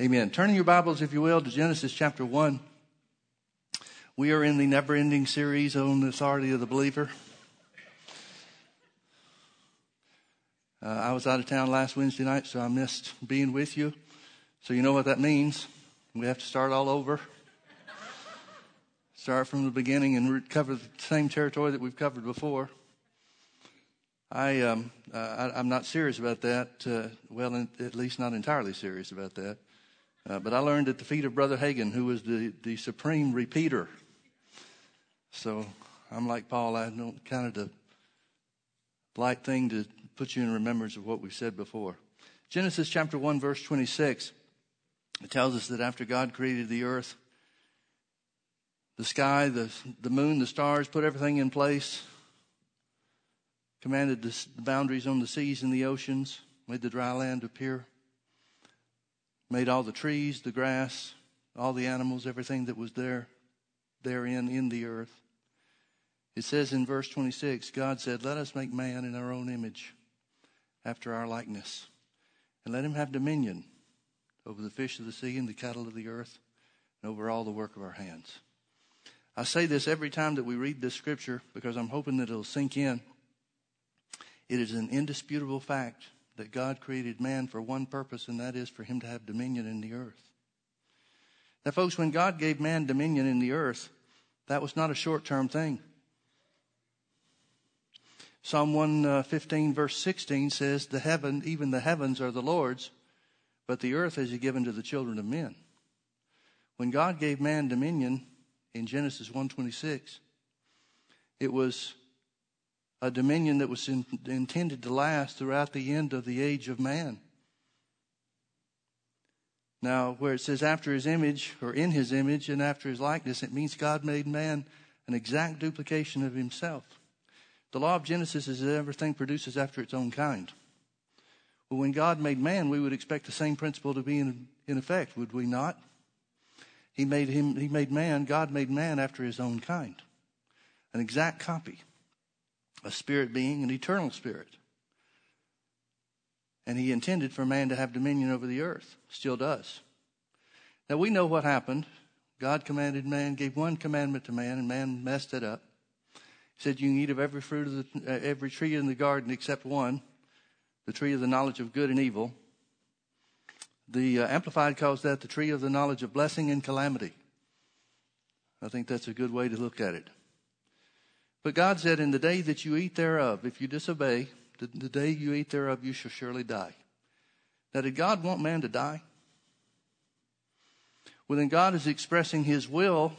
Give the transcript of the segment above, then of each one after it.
Amen. Turning your Bibles, if you will, to Genesis chapter 1. We are in the never ending series on the authority of the believer. Uh, I was out of town last Wednesday night, so I missed being with you. So you know what that means. We have to start all over. Start from the beginning and cover the same territory that we've covered before. I, um, uh, I, am not serious about that. Uh, well, at least not entirely serious about that. Uh, but I learned at the feet of Brother Hagin, who was the, the supreme repeater. So I'm like Paul, I don't kind of the light thing to put you in remembrance of what we said before. Genesis chapter 1, verse 26, it tells us that after God created the earth, the sky, the, the moon, the stars, put everything in place, commanded the boundaries on the seas and the oceans, made the dry land appear made all the trees, the grass, all the animals, everything that was there, therein in the earth. It says in verse 26, God said, Let us make man in our own image, after our likeness, and let him have dominion over the fish of the sea and the cattle of the earth, and over all the work of our hands. I say this every time that we read this scripture because I'm hoping that it'll sink in. It is an indisputable fact that God created man for one purpose, and that is for him to have dominion in the earth. Now, folks, when God gave man dominion in the earth, that was not a short term thing. Psalm 115, uh, verse 16 says, The heaven, even the heavens are the Lord's, but the earth he given to the children of men. When God gave man dominion in Genesis 126, it was a dominion that was in, intended to last throughout the end of the age of man. Now, where it says after his image, or in his image, and after his likeness, it means God made man an exact duplication of himself. The law of Genesis is that everything produces after its own kind. Well, when God made man, we would expect the same principle to be in, in effect, would we not? He made him, he made man, God made man after his own kind. An exact copy a spirit being, an eternal spirit. And he intended for man to have dominion over the earth, still does. Now we know what happened. God commanded man, gave one commandment to man, and man messed it up. He said, You can eat of every fruit of the, uh, every tree in the garden except one, the tree of the knowledge of good and evil. The uh, Amplified calls that the tree of the knowledge of blessing and calamity. I think that's a good way to look at it. But God said, In the day that you eat thereof, if you disobey, the, the day you eat thereof, you shall surely die. Now, did God want man to die? Well, then God is expressing his will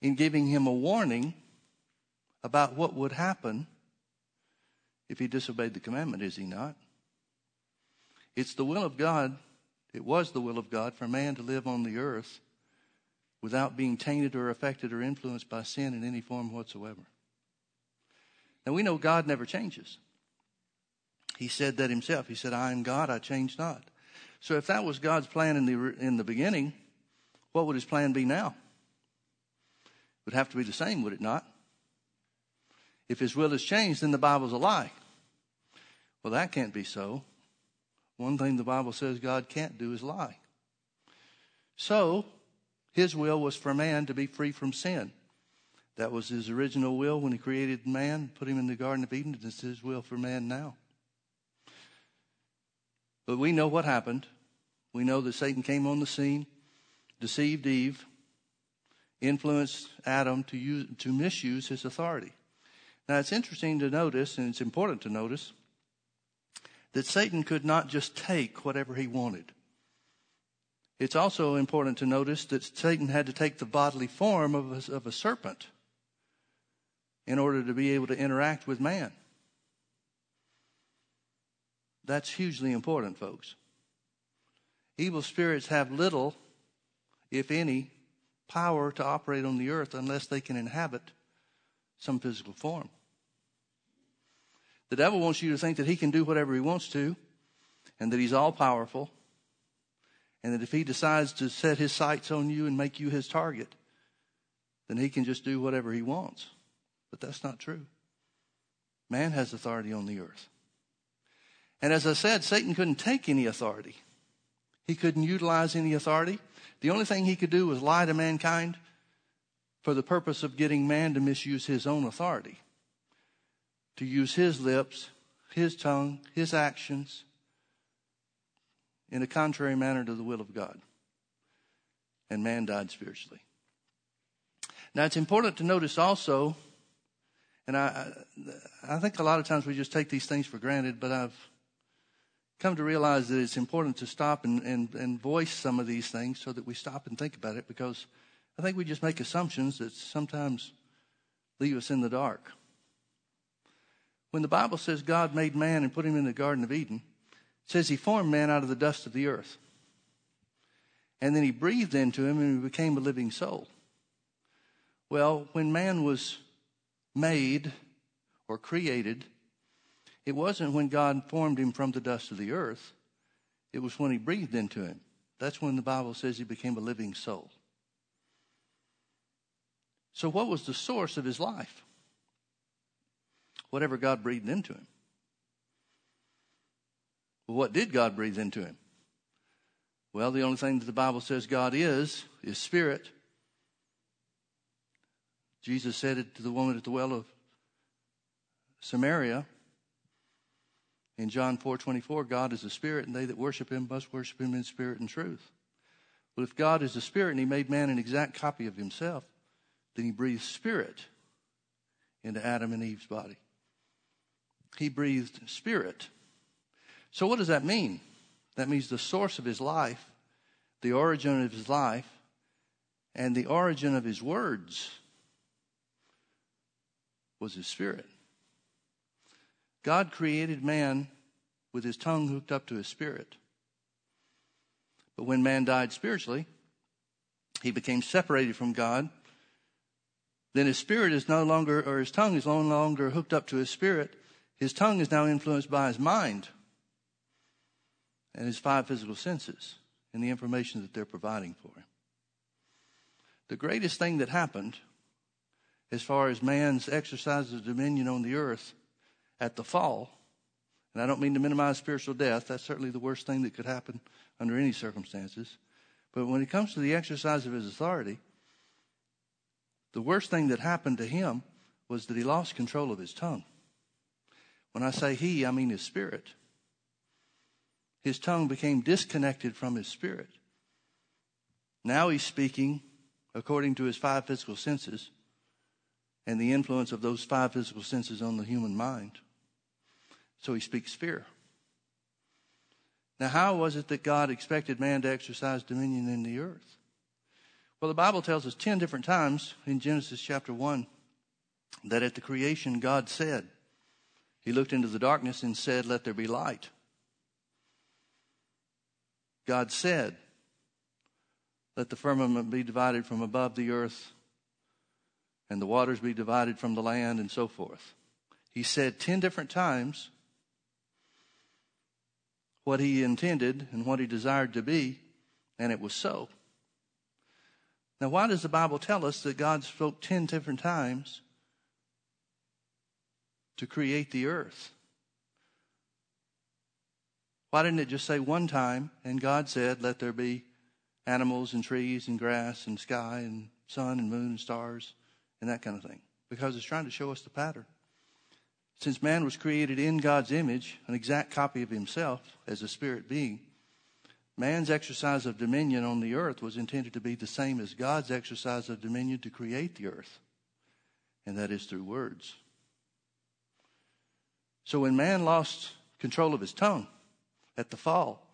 in giving him a warning about what would happen if he disobeyed the commandment, is he not? It's the will of God, it was the will of God for man to live on the earth without being tainted or affected or influenced by sin in any form whatsoever. Now we know God never changes. He said that himself. He said, I am God, I change not. So if that was God's plan in the, in the beginning, what would his plan be now? It would have to be the same, would it not? If his will has changed, then the Bible's a lie. Well, that can't be so. One thing the Bible says God can't do is lie. So, his will was for man to be free from sin. That was his original will when he created man, put him in the Garden of Eden. It's his will for man now. But we know what happened. We know that Satan came on the scene, deceived Eve, influenced Adam to, use, to misuse his authority. Now, it's interesting to notice, and it's important to notice, that Satan could not just take whatever he wanted. It's also important to notice that Satan had to take the bodily form of a, of a serpent in order to be able to interact with man. That's hugely important, folks. Evil spirits have little, if any, power to operate on the earth unless they can inhabit some physical form. The devil wants you to think that he can do whatever he wants to and that he's all powerful and that if he decides to set his sights on you and make you his target, then he can just do whatever he wants. But that's not true. Man has authority on the earth. And as I said, Satan couldn't take any authority. He couldn't utilize any authority. The only thing he could do was lie to mankind for the purpose of getting man to misuse his own authority, to use his lips, his tongue, his actions in a contrary manner to the will of God. And man died spiritually. Now it's important to notice also, and I, I think a lot of times we just take these things for granted, but I've come to realize that it's important to stop and, and, and voice some of these things so that we stop and think about it because I think we just make assumptions that sometimes leave us in the dark. When the Bible says God made man and put him in the Garden of Eden, it says he formed man out of the dust of the earth. And then he breathed into him and he became a living soul. Well, when man was made or created, it wasn't when God formed him from the dust of the earth. It was when he breathed into him. That's when the Bible says he became a living soul. So, what was the source of his life? Whatever God breathed into him. What did God breathe into him? Well, the only thing that the Bible says God is, is spirit. Jesus said it to the woman at the well of Samaria. In John 4:24, God is a spirit, and they that worship him must worship him in spirit and truth. Well, if God is a spirit and he made man an exact copy of himself, then he breathed spirit into Adam and Eve's body. He breathed spirit. So, what does that mean? That means the source of his life, the origin of his life, and the origin of his words was his spirit. God created man with his tongue hooked up to his spirit. But when man died spiritually, he became separated from God then his spirit is no longer, or his tongue is no longer hooked up to his spirit. His tongue is now influenced by his mind and his five physical senses and the information that they're providing for him. The greatest thing that happened as far as man's exercise of dominion on the earth at the fall, and I don't mean to minimize spiritual death, that's certainly the worst thing that could happen under any circumstances. But when it comes to the exercise of his authority, the worst thing that happened to him was that he lost control of his tongue. When I say he, I mean his spirit. His tongue became disconnected from his spirit. Now he's speaking according to his five physical senses and the influence of those five physical senses on the human mind. So he speaks fear. Now, how was it that God expected man to exercise dominion in the earth? Well, the Bible tells us 10 different times in Genesis chapter 1 that at the creation, God said, He looked into the darkness and said, Let there be light. God said, Let the firmament be divided from above the earth, and the waters be divided from the land, and so forth. He said 10 different times what he intended and what he desired to be, and it was so. Now, why does the Bible tell us that God spoke 10 different times to create the earth? Why didn't it just say one time and God said, let there be animals and trees and grass and sky and sun and moon and stars and that kind of thing? Because it's trying to show us the pattern. Since man was created in God's image, an exact copy of himself as a spirit being, Man's exercise of dominion on the earth was intended to be the same as God's exercise of dominion to create the earth, and that is through words. So when man lost control of his tongue at the fall,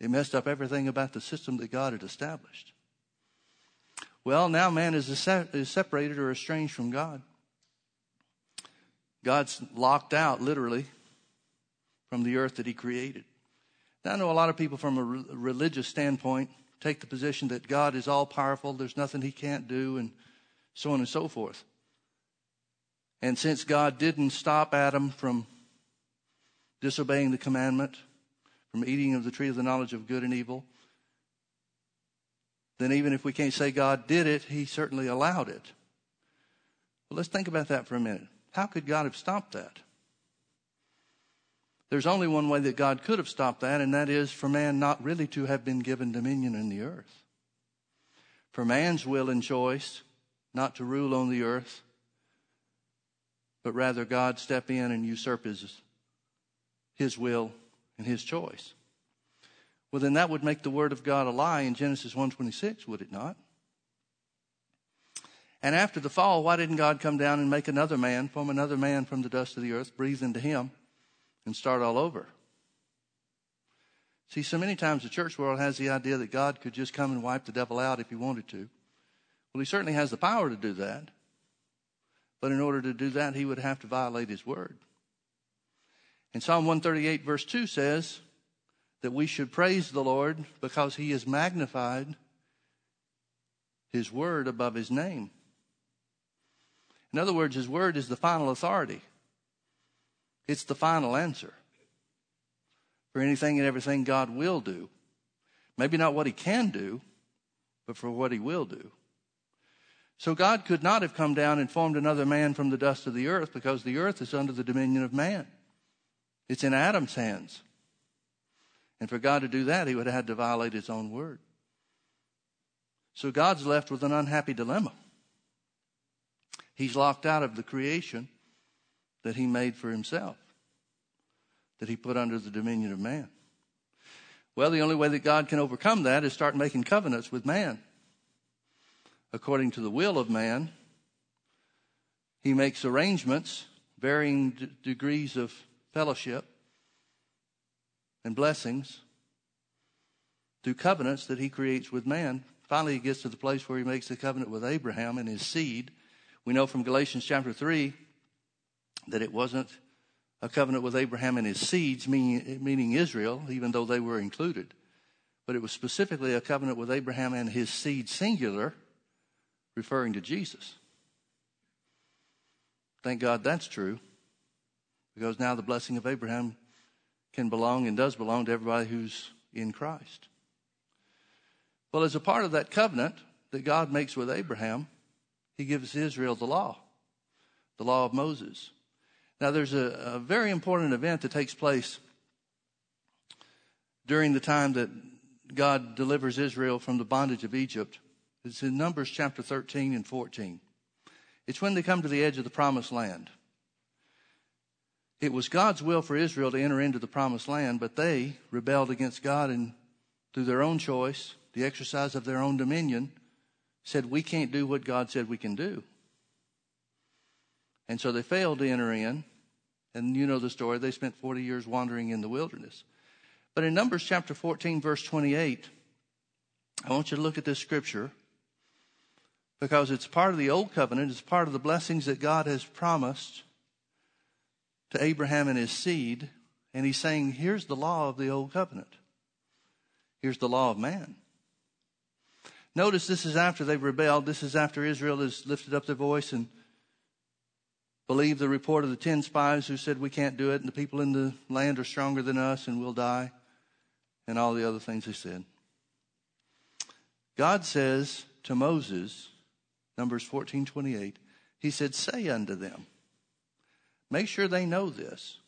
it messed up everything about the system that God had established. Well, now man is, is separated or estranged from God. God's locked out, literally, from the earth that he created. Now, I know a lot of people from a re- religious standpoint take the position that God is all powerful, there's nothing he can't do, and so on and so forth. And since God didn't stop Adam from disobeying the commandment, from eating of the tree of the knowledge of good and evil, then even if we can't say God did it, he certainly allowed it. Well, let's think about that for a minute. How could God have stopped that? There's only one way that God could have stopped that, and that is for man not really to have been given dominion in the earth. For man's will and choice not to rule on the earth, but rather God step in and usurp his, his will and his choice. Well, then that would make the word of God a lie in Genesis 1:26, would it not? And after the fall, why didn't God come down and make another man, form another man from the dust of the earth, breathe into him, and start all over? See, so many times the church world has the idea that God could just come and wipe the devil out if he wanted to. Well, he certainly has the power to do that. But in order to do that, he would have to violate his word. And Psalm 138, verse 2 says that we should praise the Lord because he has magnified his word above his name. In other words, his word is the final authority, it's the final answer for anything and everything God will do. Maybe not what he can do, but for what he will do. So God could not have come down and formed another man from the dust of the earth because the earth is under the dominion of man. It's in Adam's hands. And for God to do that, he would have had to violate his own word. So God's left with an unhappy dilemma. He's locked out of the creation that he made for himself, that he put under the dominion of man. Well, the only way that God can overcome that is start making covenants with man according to the will of man. He makes arrangements, varying d- degrees of fellowship and blessings through covenants that he creates with man. Finally, he gets to the place where he makes the covenant with Abraham and his seed. We know from Galatians chapter 3 that it wasn't a covenant with Abraham and his seeds, meaning, meaning Israel, even though they were included. But it was specifically a covenant with Abraham and his seed, singular, referring to Jesus. Thank God that's true because now the blessing of Abraham can belong and does belong to everybody who's in Christ. Well, as a part of that covenant that God makes with Abraham, he gives Israel the law, the law of Moses. Now, there's a, a very important event that takes place during the time that God delivers Israel from the bondage of Egypt. It's in Numbers chapter 13 and 14. It's when they come to the edge of the promised land. It was God's will for Israel to enter into the promised land, but they rebelled against God and through their own choice, the exercise of their own dominion, said, We can't do what God said we can do. And so they failed to enter in. And you know the story. They spent 40 years wandering in the wilderness. But in Numbers chapter 14, verse 28, I want you to look at this scripture because it's part of the old covenant, it's part of the blessings that God has promised to Abraham and his seed. And he's saying, here's the law of the old covenant. Here's the law of man. Notice this is after they've rebelled. This is after Israel has lifted up their voice and believed the report of the ten spies who said we can't do it and the people in the land are stronger than us and we'll die and all the other things they said. God says to Moses, Numbers 14 28, he said, Say unto them, make sure they know this.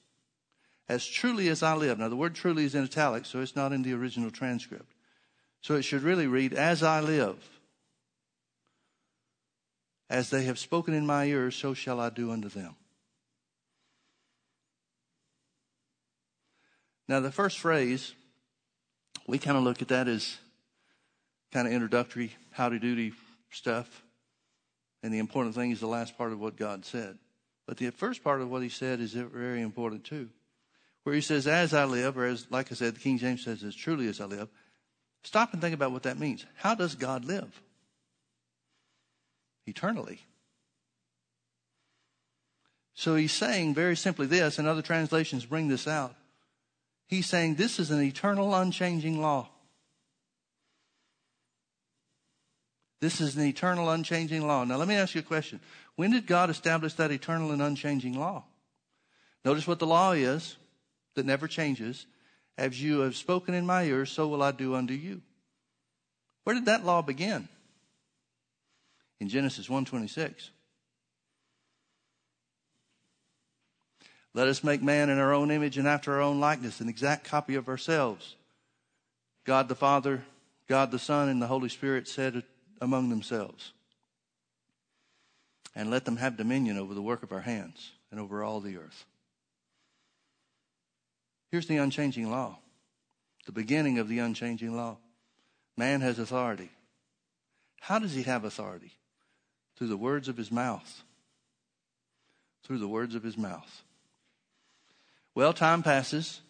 As truly as I live. Now, the word truly is in italics, so it's not in the original transcript. So it should really read, As I live. As they have spoken in my ears, so shall I do unto them. Now, the first phrase, we kind of look at that as kind of introductory, howdy doody stuff. And the important thing is the last part of what God said. But the first part of what he said is very important too. Where he says, as I live, or as, like I said, the King James says, as truly as I live. Stop and think about what that means. How does God live? Eternally. So he's saying very simply this, and other translations bring this out. He's saying this is an eternal, unchanging law. This is an eternal, unchanging law. Now, let me ask you a question. When did God establish that eternal and unchanging law? Notice what the law is that never changes. As you have spoken in my ears, so will I do unto you. Where did that law begin? In Genesis 1:26. Let us make man in our own image and after our own likeness, an exact copy of ourselves. God the Father, God the Son, and the Holy Spirit said among themselves. And let them have dominion over the work of our hands and over all the earth. Here's the unchanging law, the beginning of the unchanging law. Man has authority. How does he have authority? Through the words of his mouth. Through the words of his mouth. Well, time passes.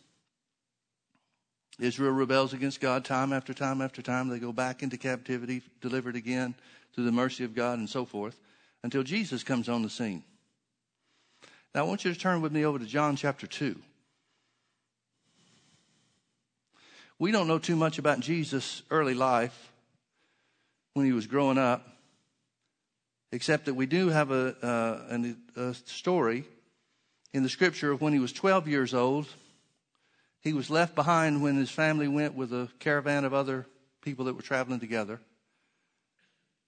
Israel rebels against God time after time after time. They go back into captivity, delivered again through the mercy of God, and so forth, until Jesus comes on the scene. Now, I want you to turn with me over to John chapter 2. We don't know too much about Jesus' early life when he was growing up, except that we do have a, uh, a story in the scripture of when he was 12 years old. He was left behind when his family went with a caravan of other people that were traveling together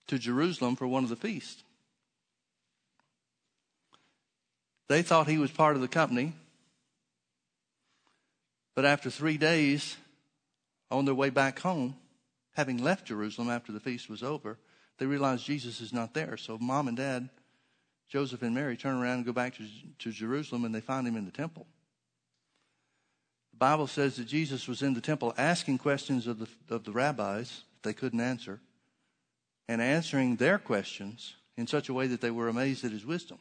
to Jerusalem for one of the feasts. They thought he was part of the company, but after three days on their way back home, having left Jerusalem after the feast was over, they realized Jesus is not there. So mom and dad Joseph and Mary turn around and go back to, to Jerusalem and they find him in the temple. The Bible says that Jesus was in the temple asking questions of the, of the rabbis that they couldn't answer and answering their questions in such a way that they were amazed at his wisdom.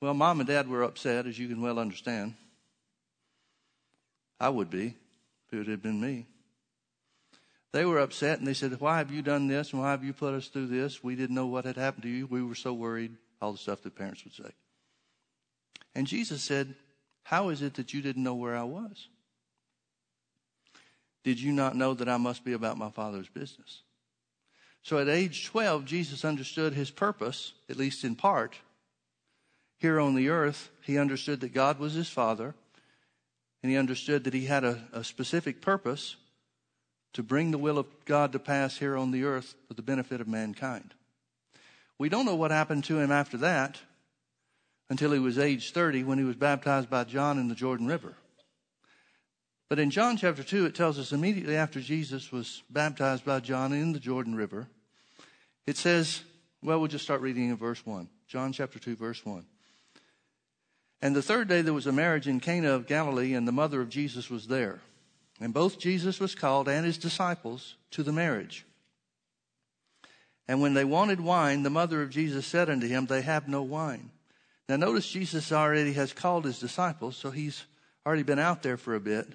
Well, mom and dad were upset, as you can well understand. I would be if it had been me. They were upset and they said, Why have you done this? And why have you put us through this? We didn't know what had happened to you. We were so worried all the stuff that parents would say. And Jesus said, How is it that you didn't know where I was? Did you not know that I must be about my Father's business? So at age 12, Jesus understood his purpose, at least in part. Here on the earth, he understood that God was his Father, and he understood that he had a, a specific purpose to bring the will of God to pass here on the earth for the benefit of mankind. We don't know what happened to him after that until he was age 30 when he was baptized by John in the Jordan River. But in John chapter 2, it tells us immediately after Jesus was baptized by John in the Jordan River, it says, well, we'll just start reading in verse 1. John chapter 2, verse 1. And the third day there was a marriage in Cana of Galilee, and the mother of Jesus was there. And both Jesus was called and his disciples to the marriage. And when they wanted wine, the mother of Jesus said unto him, They have no wine. Now notice Jesus already has called his disciples, so he's already been out there for a bit.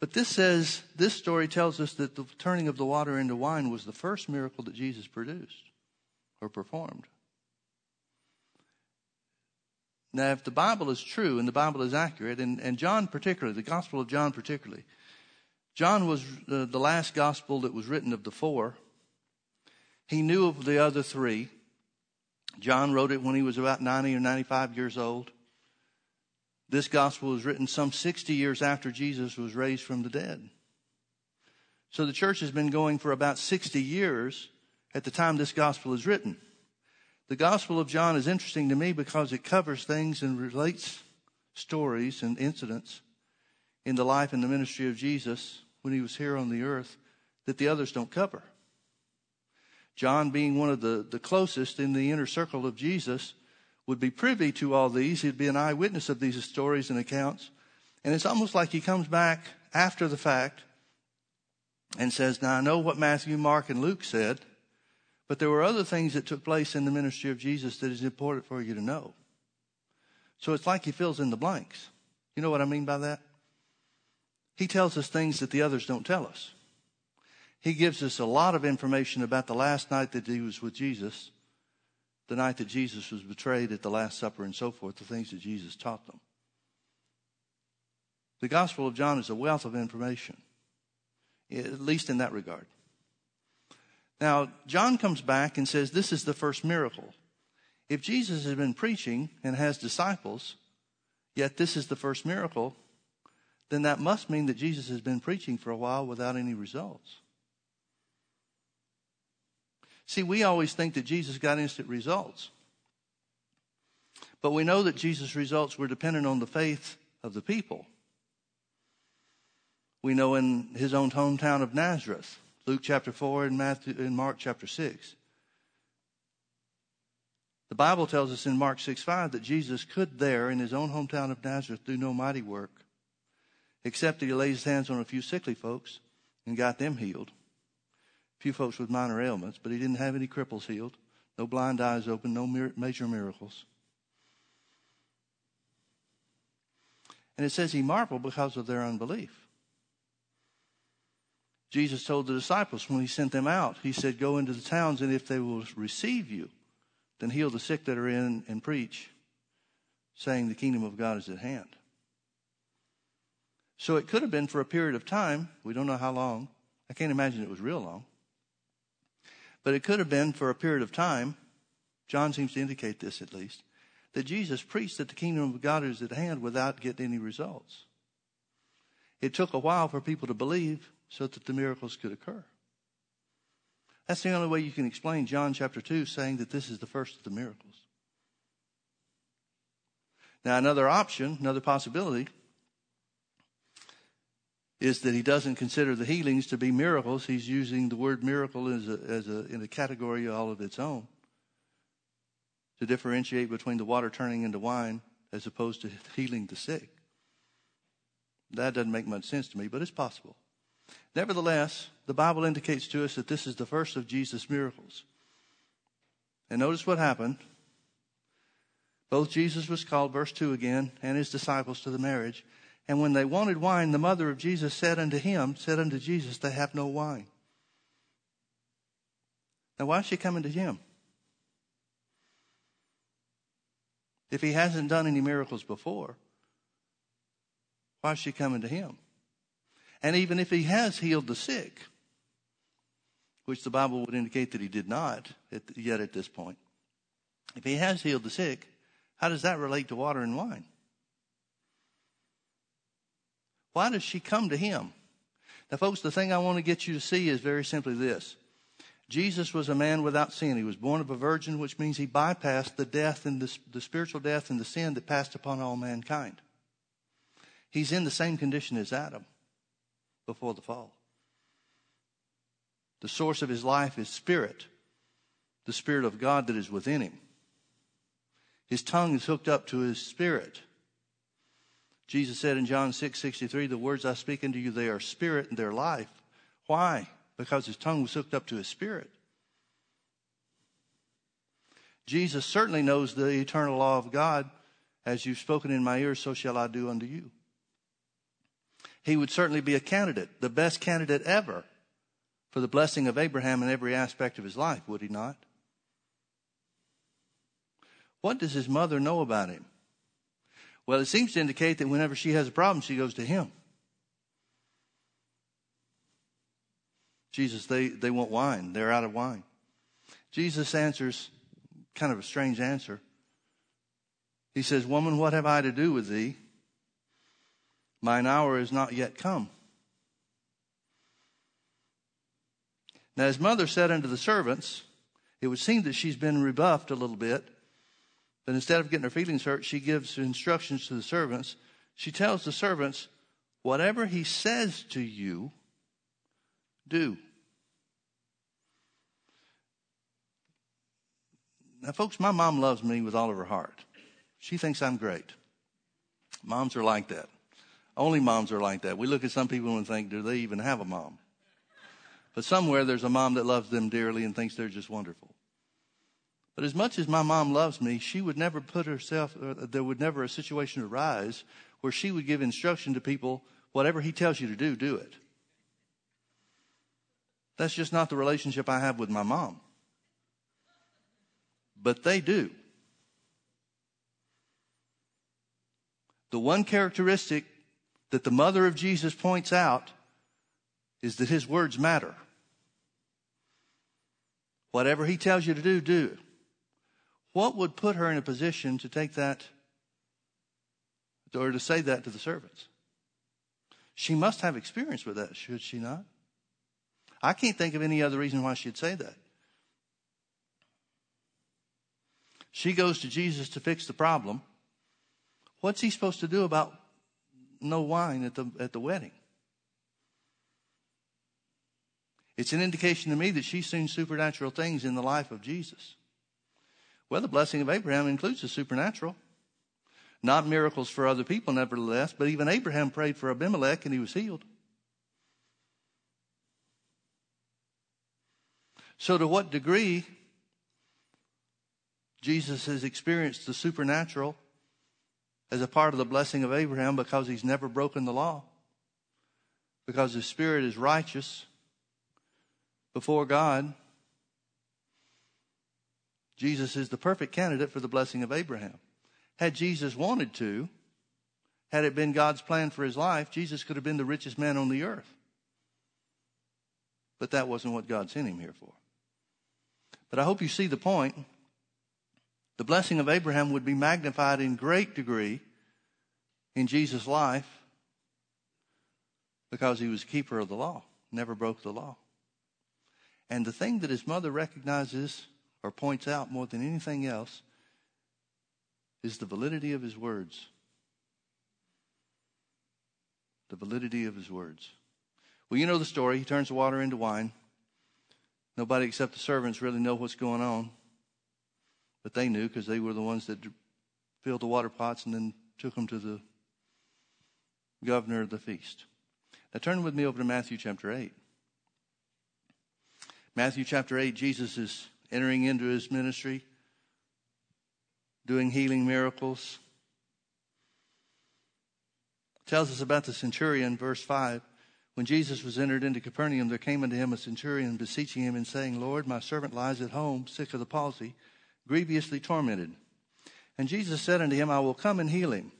But this says, this story tells us that the turning of the water into wine was the first miracle that Jesus produced or performed. Now, if the Bible is true and the Bible is accurate, and, and John particularly, the Gospel of John particularly, John was uh, the last gospel that was written of the four he knew of the other three. John wrote it when he was about 90 or 95 years old. This gospel was written some 60 years after Jesus was raised from the dead. So the church has been going for about 60 years at the time this gospel is written. The gospel of John is interesting to me because it covers things and relates stories and incidents in the life and the ministry of Jesus when he was here on the earth that the others don't cover. John, being one of the, the closest in the inner circle of Jesus, would be privy to all these. He'd be an eyewitness of these stories and accounts. And it's almost like he comes back after the fact and says, Now I know what Matthew, Mark, and Luke said, but there were other things that took place in the ministry of Jesus that is important for you to know. So it's like he fills in the blanks. You know what I mean by that? He tells us things that the others don't tell us. He gives us a lot of information about the last night that he was with Jesus, the night that Jesus was betrayed at the Last Supper, and so forth, the things that Jesus taught them. The Gospel of John is a wealth of information, at least in that regard. Now, John comes back and says this is the first miracle. If Jesus has been preaching and has disciples, yet this is the first miracle, then that must mean that Jesus has been preaching for a while without any results. See, we always think that Jesus got instant results. But we know that Jesus' results were dependent on the faith of the people. We know in his own hometown of Nazareth, Luke chapter 4 and Matthew and Mark chapter 6. The Bible tells us in Mark 6 5 that Jesus could there in his own hometown of Nazareth do no mighty work, except that he laid his hands on a few sickly folks and got them healed. A few folks with minor ailments, but he didn't have any cripples healed, no blind eyes open, no major miracles. And it says he marveled because of their unbelief. Jesus told the disciples when he sent them out, he said, Go into the towns, and if they will receive you, then heal the sick that are in and preach, saying the kingdom of God is at hand. So it could have been for a period of time. We don't know how long. I can't imagine it was real long. But it could have been for a period of time. John seems to indicate this at least that Jesus preached that the kingdom of God is at hand without getting any results. It took a while for people to believe so that the miracles could occur. That's the only way you can explain John chapter 2 saying that this is the first of the miracles. Now, another option, another possibility, is that he doesn't consider the healings to be miracles. He's using the word miracle as a, as a, in a category all of its own to differentiate between the water turning into wine as opposed to healing the sick. That doesn't make much sense to me, but it's possible. Nevertheless, the Bible indicates to us that this is the first of Jesus' miracles. And notice what happened. Both Jesus was called, verse 2 again, and his disciples to the marriage. And when they wanted wine, the mother of Jesus said unto him, said unto Jesus, They have no wine. Now, why is she coming to him? If he hasn't done any miracles before, why is she coming to him? And even if he has healed the sick, which the Bible would indicate that he did not yet at this point, if he has healed the sick, how does that relate to water and wine? Why does she come to him? Now, folks, the thing I want to get you to see is very simply this Jesus was a man without sin. He was born of a virgin, which means he bypassed the death and the, the spiritual death and the sin that passed upon all mankind. He's in the same condition as Adam before the fall. The source of his life is spirit, the spirit of God that is within him. His tongue is hooked up to his spirit. Jesus said in John 6 63, The words I speak unto you, they are spirit and they're life. Why? because his tongue was hooked up to his spirit. Jesus certainly knows the eternal law of God. As you've spoken in my ears, so shall I do unto you. He would certainly be a candidate, the best candidate ever for the blessing of Abraham in every aspect of his life, would he not? What does his mother know about him? Well, it seems to indicate that whenever she has a problem, she goes to him. Jesus, they, they want wine. They're out of wine. Jesus answers kind of a strange answer. He says, Woman, what have I to do with thee? Mine hour is not yet come. Now, his mother said unto the servants, It would seem that she's been rebuffed a little bit, but instead of getting her feelings hurt, she gives instructions to the servants. She tells the servants, Whatever he says to you, do. Now, folks, my mom loves me with all of her heart. She thinks I'm great. Moms are like that. Only moms are like that. We look at some people and think, do they even have a mom? But somewhere there's a mom that loves them dearly and thinks they're just wonderful. But as much as my mom loves me, she would never put herself, uh, there would never a situation arise where she would give instruction to people, whatever he tells you to do, do it. That's just not the relationship I have with my mom. But they do. The one characteristic that the mother of Jesus points out is that his words matter. Whatever he tells you to do, do. What would put her in a position to take that or to say that to the servants? She must have experience with that, should she not? I can't think of any other reason why she'd say that. She goes to Jesus to fix the problem. What's he supposed to do about no wine at the, at the wedding? It's an indication to me that she's seen supernatural things in the life of Jesus. Well, the blessing of Abraham includes the supernatural. Not miracles for other people, nevertheless, but even Abraham prayed for Abimelech and he was healed. So, to what degree Jesus has experienced the supernatural as a part of the blessing of Abraham because he's never broken the law, because his spirit is righteous before God. Jesus is the perfect candidate for the blessing of Abraham. Had Jesus wanted to, had it been God's plan for his life, Jesus could have been the richest man on the earth. But that wasn't what God sent him here for. But I hope you see the point. The blessing of Abraham would be magnified in great degree in Jesus' life because he was keeper of the law, never broke the law. And the thing that his mother recognizes or points out more than anything else is the validity of his words. The validity of his words. Well, you know the story. He turns the water into wine. Nobody except the servants really know what's going on. But they knew because they were the ones that filled the water pots and then took them to the governor of the feast. Now turn with me over to Matthew chapter 8. Matthew chapter 8, Jesus is entering into his ministry, doing healing miracles. Tells us about the centurion, verse 5. When Jesus was entered into Capernaum, there came unto him a centurion, beseeching him and saying, Lord, my servant lies at home, sick of the palsy, grievously tormented. And Jesus said unto him, I will come and heal him.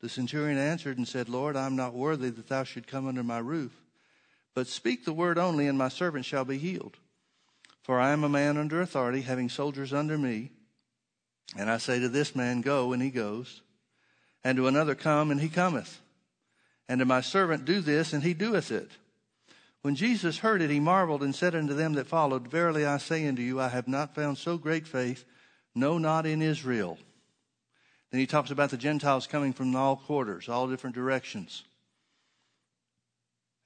The centurion answered and said, Lord, I am not worthy that thou should come under my roof, but speak the word only, and my servant shall be healed. For I am a man under authority, having soldiers under me. And I say to this man, Go, and he goes. And to another, Come, and he cometh. And to my servant, Do this, and he doeth it. When Jesus heard it, he marveled and said unto them that followed, Verily I say unto you, I have not found so great faith, no, not in Israel. Then he talks about the Gentiles coming from all quarters, all different directions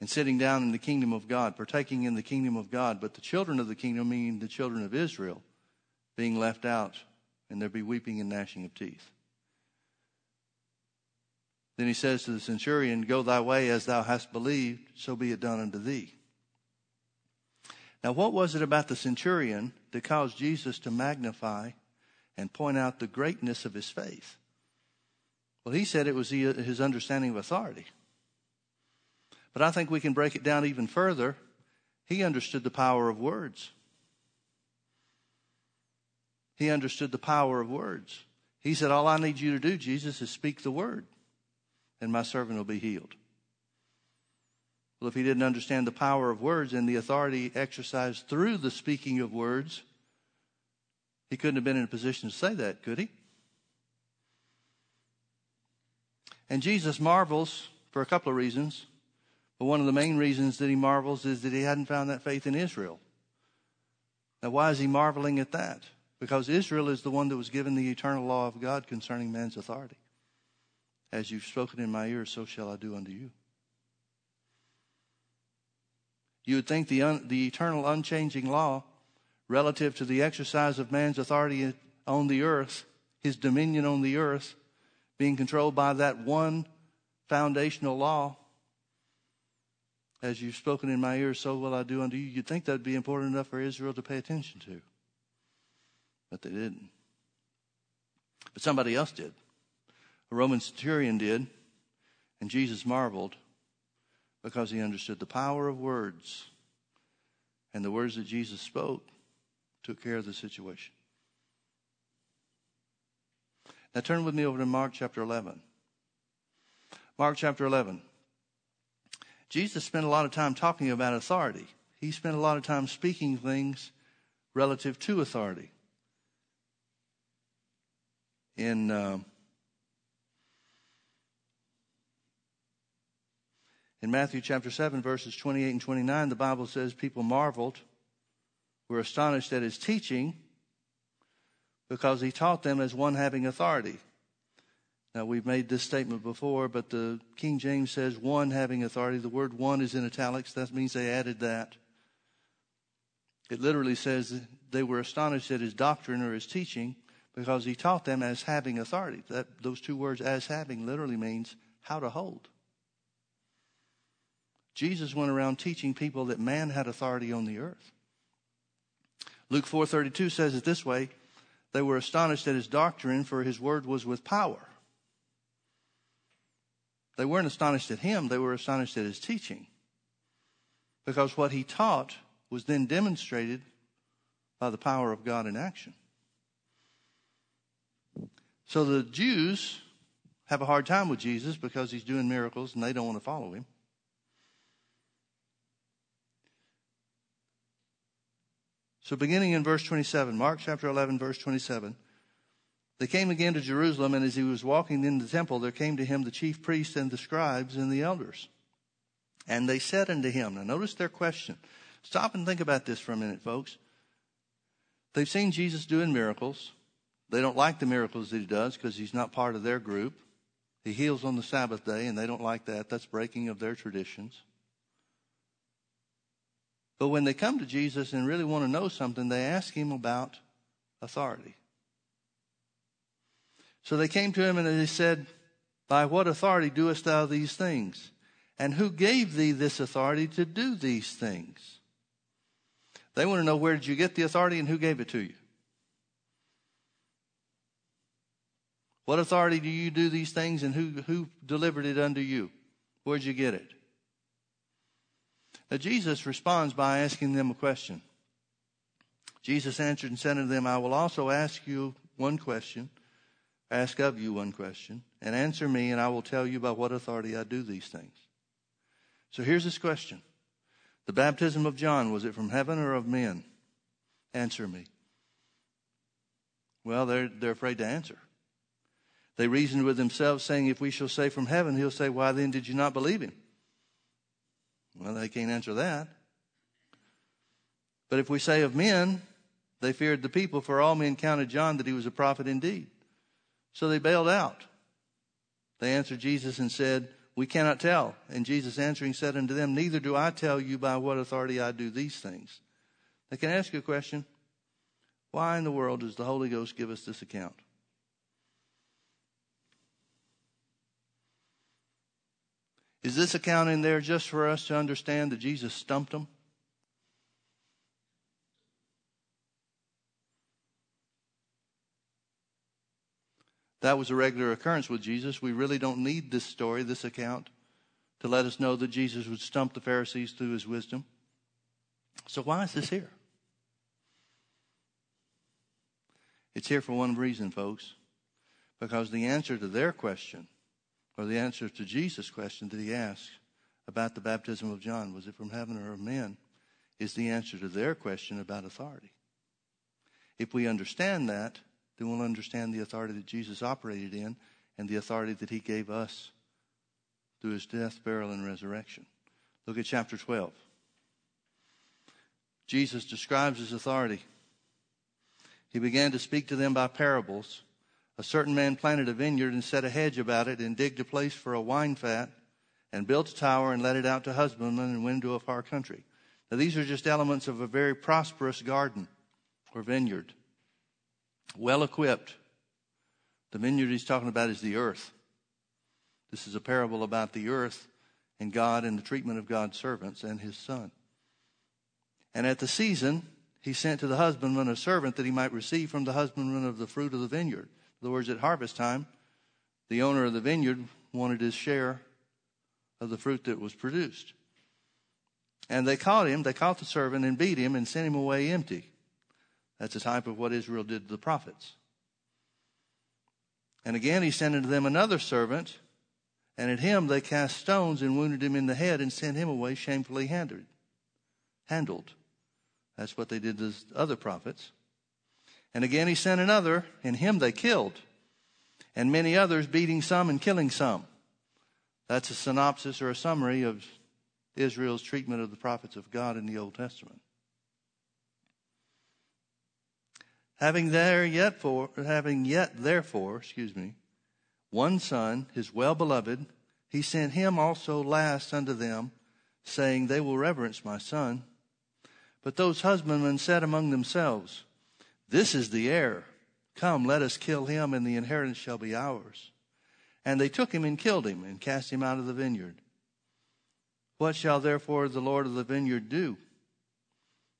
and sitting down in the kingdom of God, partaking in the kingdom of God. But the children of the kingdom, meaning the children of Israel, being left out, and there be weeping and gnashing of teeth. Then he says to the centurion, Go thy way as thou hast believed, so be it done unto thee. Now, what was it about the centurion that caused Jesus to magnify and point out the greatness of his faith? Well, he said it was his understanding of authority. But I think we can break it down even further. He understood the power of words. He understood the power of words. He said, All I need you to do, Jesus, is speak the word, and my servant will be healed. Well, if he didn't understand the power of words and the authority exercised through the speaking of words, he couldn't have been in a position to say that, could he? And Jesus marvels for a couple of reasons. But one of the main reasons that he marvels is that he hadn't found that faith in Israel. Now, why is he marveling at that? Because Israel is the one that was given the eternal law of God concerning man's authority. As you've spoken in my ears, so shall I do unto you. You would think the, un, the eternal, unchanging law relative to the exercise of man's authority on the earth, his dominion on the earth, being controlled by that one foundational law, as you've spoken in my ears, so will I do unto you. You'd think that'd be important enough for Israel to pay attention to. But they didn't. But somebody else did. A Roman centurion did. And Jesus marveled because he understood the power of words. And the words that Jesus spoke took care of the situation. Now turn with me over to Mark chapter 11. Mark chapter 11. Jesus spent a lot of time talking about authority. He spent a lot of time speaking things relative to authority. In uh, in Matthew chapter 7, verses 28 and 29, the Bible says people marveled, were astonished at his teaching, because he taught them as one having authority. Now, we've made this statement before, but the King James says one having authority. The word one is in italics. That means they added that. It literally says they were astonished at his doctrine or his teaching because he taught them as having authority. That, those two words, as having, literally means how to hold. Jesus went around teaching people that man had authority on the earth. Luke 4:32 says it this way, they were astonished at his doctrine for his word was with power. They weren't astonished at him, they were astonished at his teaching. Because what he taught was then demonstrated by the power of God in action. So the Jews have a hard time with Jesus because he's doing miracles and they don't want to follow him. So, beginning in verse 27, Mark chapter 11, verse 27, they came again to Jerusalem, and as he was walking in the temple, there came to him the chief priests and the scribes and the elders. And they said unto him, now notice their question. Stop and think about this for a minute, folks. They've seen Jesus doing miracles. They don't like the miracles that he does because he's not part of their group. He heals on the Sabbath day, and they don't like that. That's breaking of their traditions. But when they come to Jesus and really want to know something, they ask him about authority. So they came to him and they said, By what authority doest thou these things? And who gave thee this authority to do these things? They want to know where did you get the authority and who gave it to you? What authority do you do these things and who, who delivered it unto you? Where'd you get it? Now, Jesus responds by asking them a question. Jesus answered and said unto them, I will also ask you one question, ask of you one question, and answer me, and I will tell you by what authority I do these things. So here's this question The baptism of John, was it from heaven or of men? Answer me. Well, they're, they're afraid to answer. They reasoned with themselves, saying, If we shall say from heaven, he'll say, Why then did you not believe him? Well, they can't answer that. But if we say of men, they feared the people, for all men counted John that he was a prophet indeed. So they bailed out. They answered Jesus and said, We cannot tell. And Jesus answering said unto them, Neither do I tell you by what authority I do these things. They can ask you a question. Why in the world does the Holy Ghost give us this account? Is this account in there just for us to understand that Jesus stumped them? That was a regular occurrence with Jesus. We really don't need this story, this account, to let us know that Jesus would stump the Pharisees through his wisdom. So, why is this here? It's here for one reason, folks. Because the answer to their question or the answer to Jesus' question that he asked about the baptism of John, was it from heaven or of men, is the answer to their question about authority. If we understand that, then we'll understand the authority that Jesus operated in and the authority that he gave us through his death, burial, and resurrection. Look at chapter 12. Jesus describes his authority. He began to speak to them by parables a certain man planted a vineyard and set a hedge about it and digged a place for a wine fat and built a tower and let it out to husbandmen and went into a far country. Now, these are just elements of a very prosperous garden or vineyard, well equipped. The vineyard he's talking about is the earth. This is a parable about the earth and God and the treatment of God's servants and his son. And at the season, he sent to the husbandman a servant that he might receive from the husbandman of the fruit of the vineyard. In other words, at harvest time, the owner of the vineyard wanted his share of the fruit that was produced. And they caught him, they caught the servant and beat him and sent him away empty. That's a type of what Israel did to the prophets. And again he sent unto them another servant, and at him they cast stones and wounded him in the head and sent him away shamefully handled. Handled. That's what they did to the other prophets. And again he sent another, and him they killed. And many others, beating some and killing some. That's a synopsis or a summary of Israel's treatment of the prophets of God in the Old Testament. Having there yet for having yet therefore, excuse me, one son, his well beloved, he sent him also last unto them, saying, They will reverence my son. But those husbandmen said among themselves, This is the heir. Come, let us kill him, and the inheritance shall be ours. And they took him and killed him, and cast him out of the vineyard. What shall therefore the Lord of the vineyard do?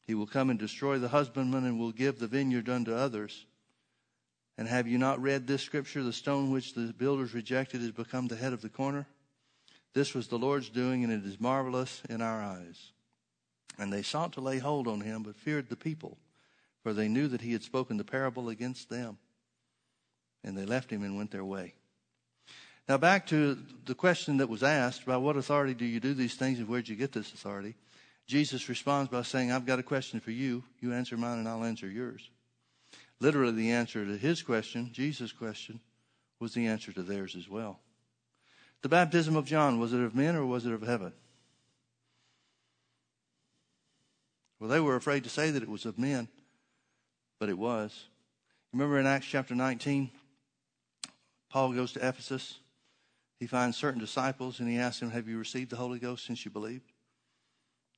He will come and destroy the husbandman and will give the vineyard unto others. And have you not read this scripture? The stone which the builders rejected has become the head of the corner. This was the Lord's doing, and it is marvelous in our eyes. And they sought to lay hold on him, but feared the people, for they knew that he had spoken the parable against them. And they left him and went their way. Now, back to the question that was asked by what authority do you do these things and where'd you get this authority? Jesus responds by saying, I've got a question for you. You answer mine and I'll answer yours. Literally, the answer to his question, Jesus' question, was the answer to theirs as well. The baptism of John, was it of men or was it of heaven? Well, they were afraid to say that it was of men, but it was. Remember in Acts chapter 19, Paul goes to Ephesus. He finds certain disciples and he asks them, Have you received the Holy Ghost since you believed?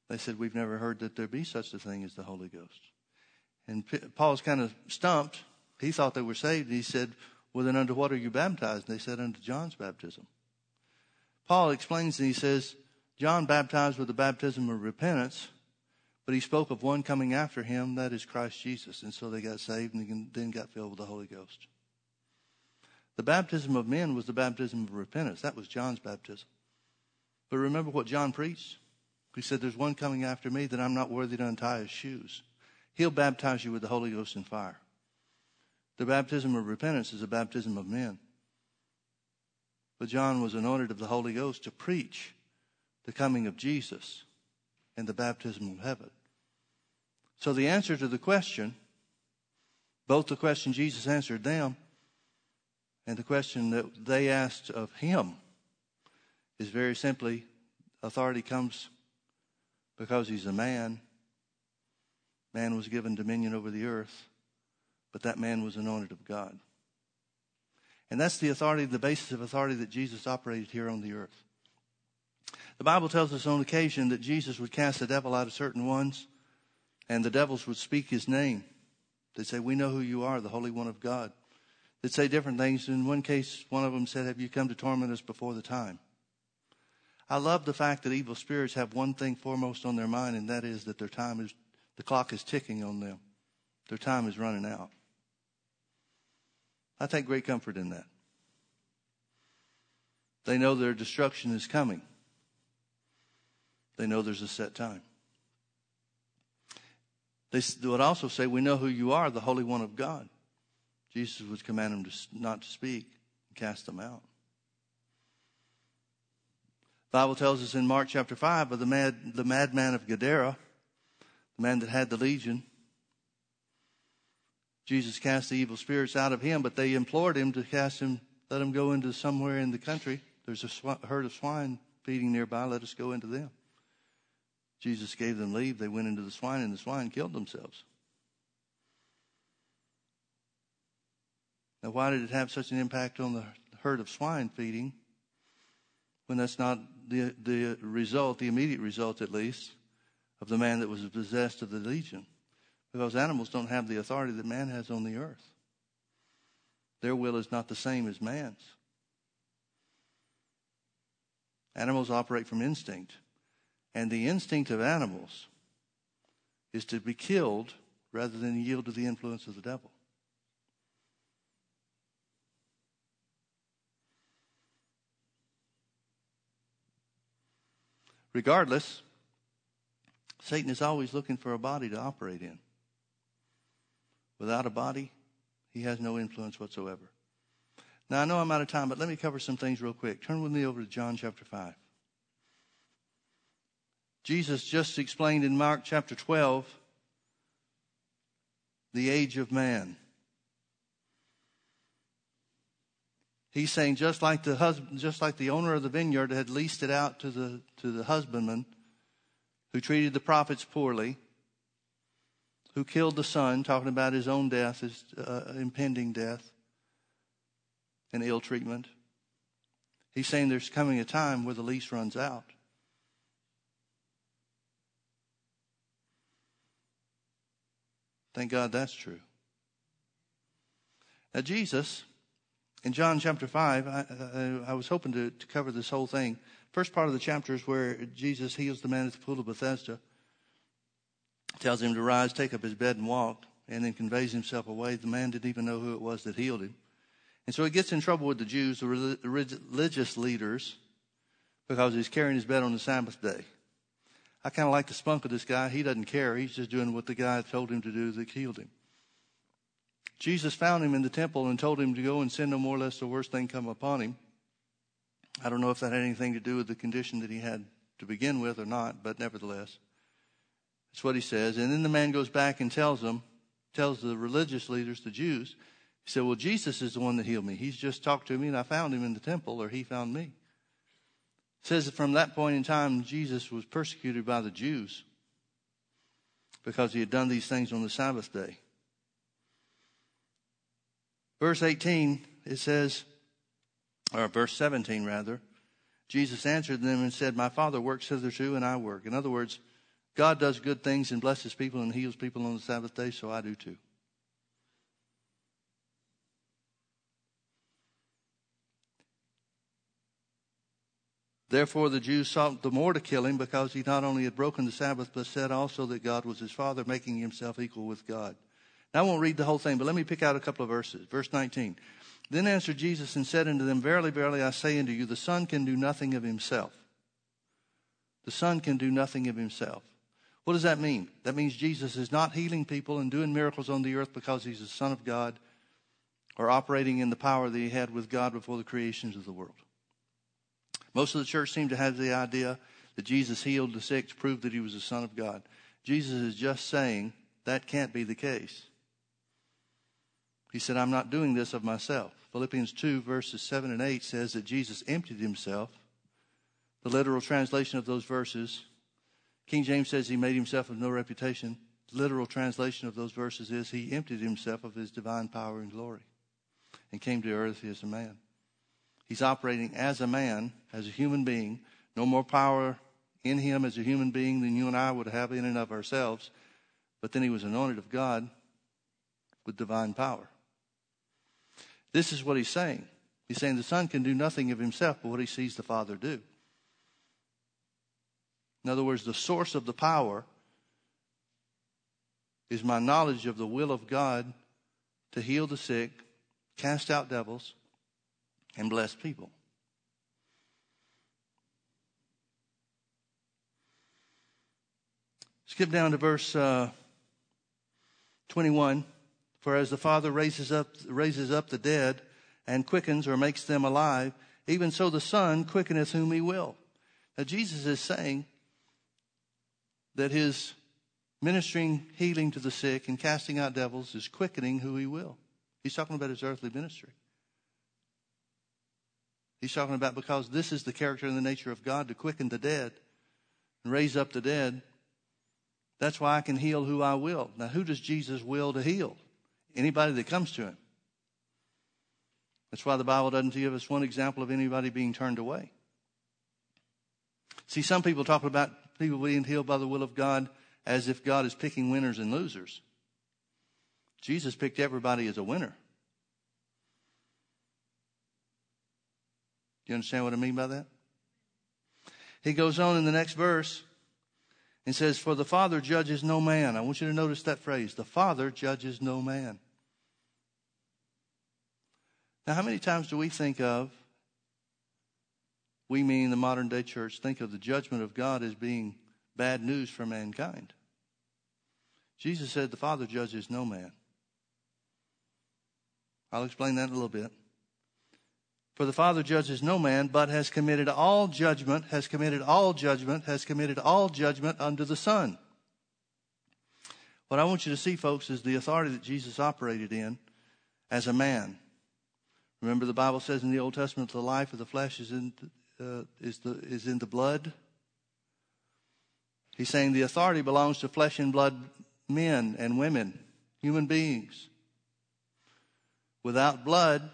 They said, We've never heard that there be such a thing as the Holy Ghost. And Paul's kind of stumped. He thought they were saved. And he said, Well, then unto what are you baptized? And they said, Unto John's baptism. Paul explains and he says, John baptized with the baptism of repentance, but he spoke of one coming after him, that is Christ Jesus. And so they got saved and then got filled with the Holy Ghost. The baptism of men was the baptism of repentance. That was John's baptism. But remember what John preached? He said, There's one coming after me that I'm not worthy to untie his shoes. He'll baptize you with the Holy Ghost and fire. The baptism of repentance is a baptism of men. But John was anointed of the Holy Ghost to preach the coming of Jesus and the baptism of heaven. So the answer to the question, both the question Jesus answered them and the question that they asked of him, is very simply authority comes because he's a man. Man was given dominion over the earth, but that man was anointed of God. And that's the authority, the basis of authority that Jesus operated here on the earth. The Bible tells us on occasion that Jesus would cast the devil out of certain ones, and the devils would speak his name. They'd say, We know who you are, the Holy One of God. They'd say different things. In one case, one of them said, Have you come to torment us before the time? I love the fact that evil spirits have one thing foremost on their mind, and that is that their time is, the clock is ticking on them. Their time is running out. I take great comfort in that. They know their destruction is coming. They know there's a set time. They would also say, We know who you are, the Holy One of God. Jesus would command them to not to speak and cast them out. The Bible tells us in Mark chapter 5 of the, mad, the madman of Gadara, the man that had the legion. Jesus cast the evil spirits out of him, but they implored him to cast him, let him go into somewhere in the country. There's a sw- herd of swine feeding nearby. Let us go into them. Jesus gave them leave. They went into the swine, and the swine killed themselves. Now, why did it have such an impact on the herd of swine feeding when that's not the, the result, the immediate result at least, of the man that was possessed of the legion? Because animals don't have the authority that man has on the earth. Their will is not the same as man's. Animals operate from instinct. And the instinct of animals is to be killed rather than yield to the influence of the devil. Regardless, Satan is always looking for a body to operate in. Without a body, he has no influence whatsoever. Now, I know I'm out of time, but let me cover some things real quick. Turn with me over to John chapter 5. Jesus just explained in Mark chapter 12 the age of man. He's saying just like the husband, just like the owner of the vineyard had leased it out to the to the husbandman who treated the prophets poorly, who killed the son, talking about his own death, his uh, impending death and ill treatment. He's saying there's coming a time where the lease runs out. Thank God that's true. Now, Jesus, in John chapter 5, I, I, I was hoping to, to, cover this whole thing. First part of the chapter is where Jesus heals the man at the pool of Bethesda, tells him to rise, take up his bed, and walk, and then conveys himself away. The man didn't even know who it was that healed him. And so he gets in trouble with the Jews, the religious leaders, because he's carrying his bed on the Sabbath day. I kind of like the spunk of this guy. He doesn't care. He's just doing what the guy told him to do that healed him. Jesus found him in the temple and told him to go and sin no more lest the worst thing come upon him. I don't know if that had anything to do with the condition that he had to begin with or not, but nevertheless, that's what he says. And then the man goes back and tells them, tells the religious leaders, the Jews, he said, Well, Jesus is the one that healed me. He's just talked to me and I found him in the temple, or he found me. It says that from that point in time, Jesus was persecuted by the Jews because he had done these things on the Sabbath day. Verse 18, it says, or verse 17 rather, Jesus answered them and said, My Father works hitherto, and I work. In other words, God does good things and blesses people and heals people on the Sabbath day, so I do too. Therefore, the Jews sought the more to kill him because he not only had broken the Sabbath, but said also that God was his Father, making himself equal with God. Now, I won't read the whole thing, but let me pick out a couple of verses. Verse 19. Then answered Jesus and said unto them, Verily, verily, I say unto you, the Son can do nothing of himself. The Son can do nothing of himself. What does that mean? That means Jesus is not healing people and doing miracles on the earth because he's the Son of God or operating in the power that he had with God before the creations of the world. Most of the church seem to have the idea that Jesus healed the sick to prove that he was the Son of God. Jesus is just saying that can't be the case. He said, I'm not doing this of myself. Philippians 2, verses 7 and 8 says that Jesus emptied himself. The literal translation of those verses, King James says he made himself of no reputation. The literal translation of those verses is he emptied himself of his divine power and glory and came to earth as a man. He's operating as a man, as a human being, no more power in him as a human being than you and I would have in and of ourselves. But then he was anointed of God with divine power. This is what he's saying. He's saying the Son can do nothing of himself but what he sees the Father do. In other words, the source of the power is my knowledge of the will of God to heal the sick, cast out devils, and bless people. Skip down to verse uh, 21. For as the Father raises up, raises up the dead and quickens or makes them alive, even so the Son quickeneth whom he will. Now, Jesus is saying that his ministering healing to the sick and casting out devils is quickening who he will. He's talking about his earthly ministry. He's talking about because this is the character and the nature of God to quicken the dead and raise up the dead. That's why I can heal who I will. Now, who does Jesus will to heal? Anybody that comes to him. That's why the Bible doesn't give us one example of anybody being turned away. See, some people talk about people being healed by the will of God as if God is picking winners and losers. Jesus picked everybody as a winner. Do you understand what I mean by that? He goes on in the next verse and says, For the Father judges no man. I want you to notice that phrase. The Father judges no man. Now, how many times do we think of, we mean the modern day church, think of the judgment of God as being bad news for mankind? Jesus said the Father judges no man. I'll explain that in a little bit. For the Father judges no man, but has committed all judgment, has committed all judgment, has committed all judgment unto the Son. What I want you to see, folks, is the authority that Jesus operated in as a man. Remember, the Bible says in the Old Testament, the life of the flesh is in, uh, is, the, is in the blood. He's saying the authority belongs to flesh and blood men and women, human beings. Without blood,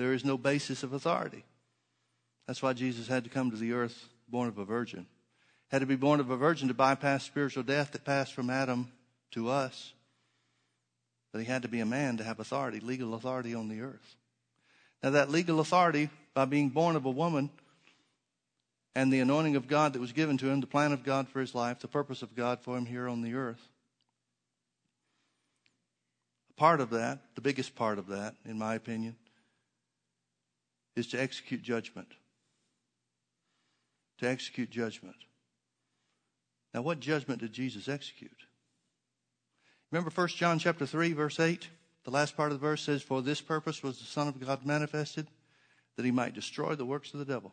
there is no basis of authority. That's why Jesus had to come to the earth born of a virgin. Had to be born of a virgin to bypass spiritual death that passed from Adam to us. But he had to be a man to have authority, legal authority on the earth. Now, that legal authority, by being born of a woman, and the anointing of God that was given to him, the plan of God for his life, the purpose of God for him here on the earth. A part of that, the biggest part of that, in my opinion, is to execute judgment. To execute judgment. Now, what judgment did Jesus execute? Remember 1 John chapter 3, verse 8? The last part of the verse says, For this purpose was the Son of God manifested, that he might destroy the works of the devil.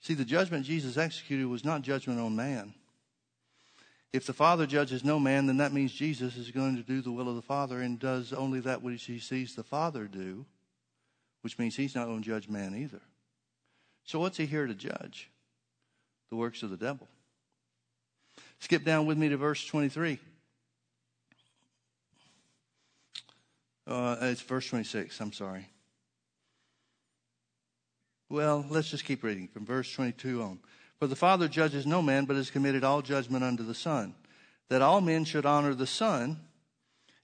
See, the judgment Jesus executed was not judgment on man. If the Father judges no man, then that means Jesus is going to do the will of the Father and does only that which he sees the Father do, which means he's not going to judge man either. So, what's he here to judge? The works of the devil. Skip down with me to verse 23. Uh, it's verse 26, I'm sorry. Well, let's just keep reading from verse 22 on. For the Father judges no man, but has committed all judgment unto the Son, that all men should honor the Son,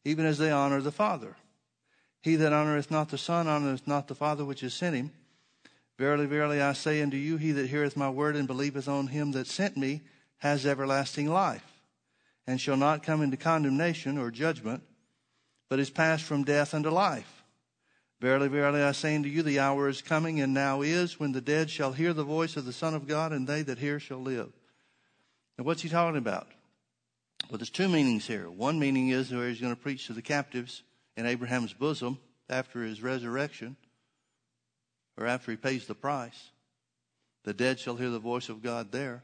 even as they honor the Father. He that honoreth not the Son honoreth not the Father which has sent him. Verily, verily, I say unto you, he that heareth my word and believeth on him that sent me has everlasting life, and shall not come into condemnation or judgment, but is passed from death unto life. Verily, verily, I say unto you, the hour is coming, and now is, when the dead shall hear the voice of the Son of God, and they that hear shall live. Now, what's he talking about? Well, there's two meanings here. One meaning is where he's going to preach to the captives in Abraham's bosom after his resurrection, or after he pays the price. The dead shall hear the voice of God there.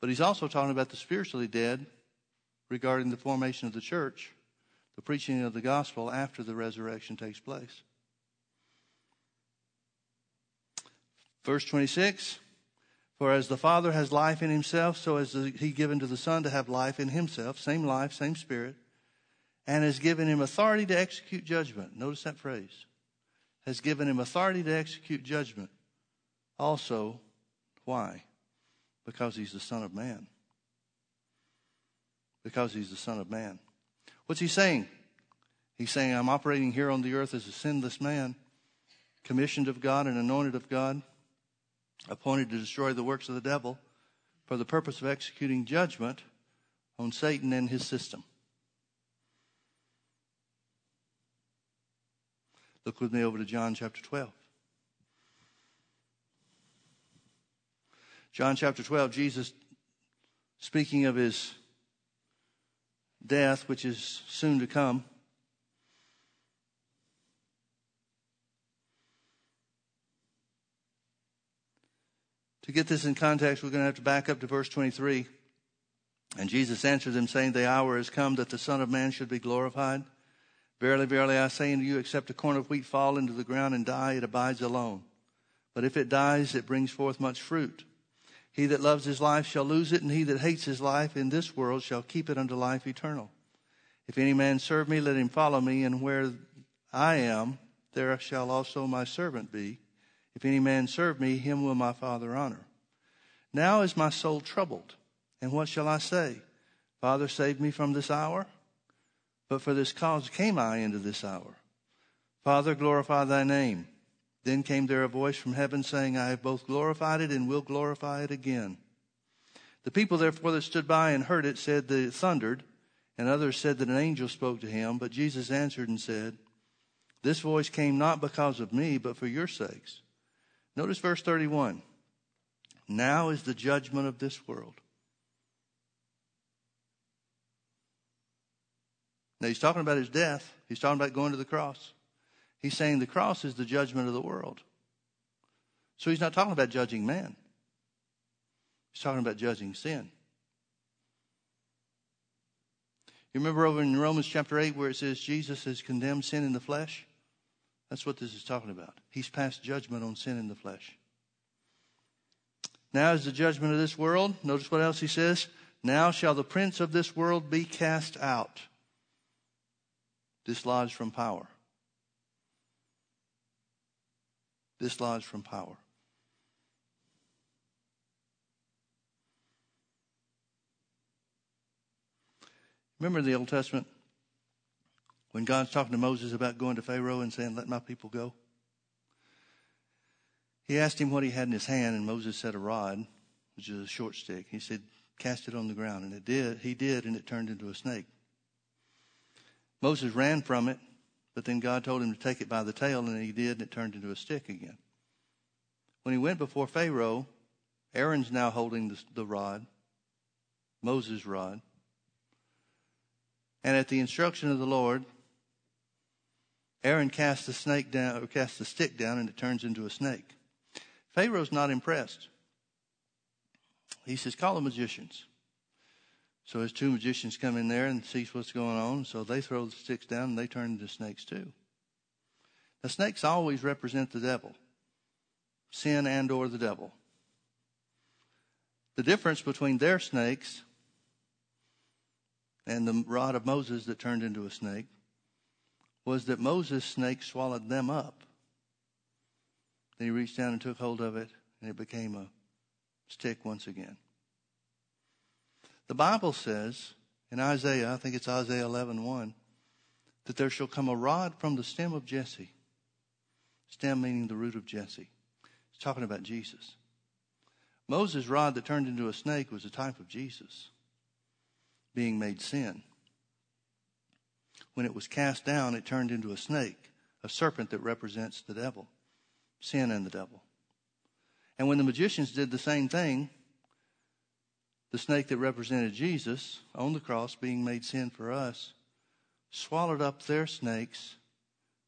But he's also talking about the spiritually dead regarding the formation of the church, the preaching of the gospel after the resurrection takes place. Verse 26 For as the Father has life in himself, so has he given to the Son to have life in himself, same life, same spirit, and has given him authority to execute judgment. Notice that phrase. Has given him authority to execute judgment. Also, why? Because he's the Son of Man. Because he's the Son of Man. What's he saying? He's saying, I'm operating here on the earth as a sinless man, commissioned of God and anointed of God appointed to destroy the works of the devil for the purpose of executing judgment on Satan and his system. Look with me over to John chapter 12. John chapter 12, Jesus speaking of his death, which is soon to come. To get this in context, we're going to have to back up to verse 23. And Jesus answered them, saying, The hour is come that the Son of Man should be glorified. Verily, verily, I say unto you, except a corn of wheat fall into the ground and die, it abides alone. But if it dies, it brings forth much fruit. He that loves his life shall lose it, and he that hates his life in this world shall keep it unto life eternal. If any man serve me, let him follow me, and where I am, there shall also my servant be. If any man serve me, him will my Father honor. Now is my soul troubled, and what shall I say? Father, save me from this hour. But for this cause came I into this hour. Father, glorify thy name. Then came there a voice from heaven saying, I have both glorified it and will glorify it again. The people therefore that stood by and heard it said that it thundered, and others said that an angel spoke to him. But Jesus answered and said, This voice came not because of me, but for your sakes. Notice verse 31. Now is the judgment of this world. Now he's talking about his death. He's talking about going to the cross. He's saying the cross is the judgment of the world. So he's not talking about judging man. He's talking about judging sin. You remember over in Romans chapter 8 where it says Jesus has condemned sin in the flesh? That's what this is talking about. He's passed judgment on sin in the flesh. Now is the judgment of this world. Notice what else he says. Now shall the prince of this world be cast out, dislodged from power. Dislodged from power. Remember the Old Testament when God's talking to Moses about going to Pharaoh and saying, Let my people go? He asked him what he had in his hand, and Moses said, A rod, which is a short stick. He said, Cast it on the ground. And it did. He did, and it turned into a snake. Moses ran from it, but then God told him to take it by the tail, and he did, and it turned into a stick again. When he went before Pharaoh, Aaron's now holding the, the rod, Moses' rod. And at the instruction of the Lord, Aaron casts the snake down, or cast the stick down, and it turns into a snake. Pharaoh's not impressed. He says, "Call the magicians." So his two magicians come in there and sees what's going on. So they throw the sticks down, and they turn into snakes too. The snakes always represent the devil, sin and or the devil. The difference between their snakes and the rod of Moses that turned into a snake was that Moses' snake swallowed them up. Then he reached down and took hold of it, and it became a stick once again. The Bible says in Isaiah, I think it's Isaiah 11:1, that there shall come a rod from the stem of Jesse. Stem meaning the root of Jesse. It's talking about Jesus. Moses' rod that turned into a snake was a type of Jesus being made sin. When it was cast down, it turned into a snake, a serpent that represents the devil, sin and the devil. And when the magicians did the same thing, the snake that represented Jesus on the cross, being made sin for us, swallowed up their snakes,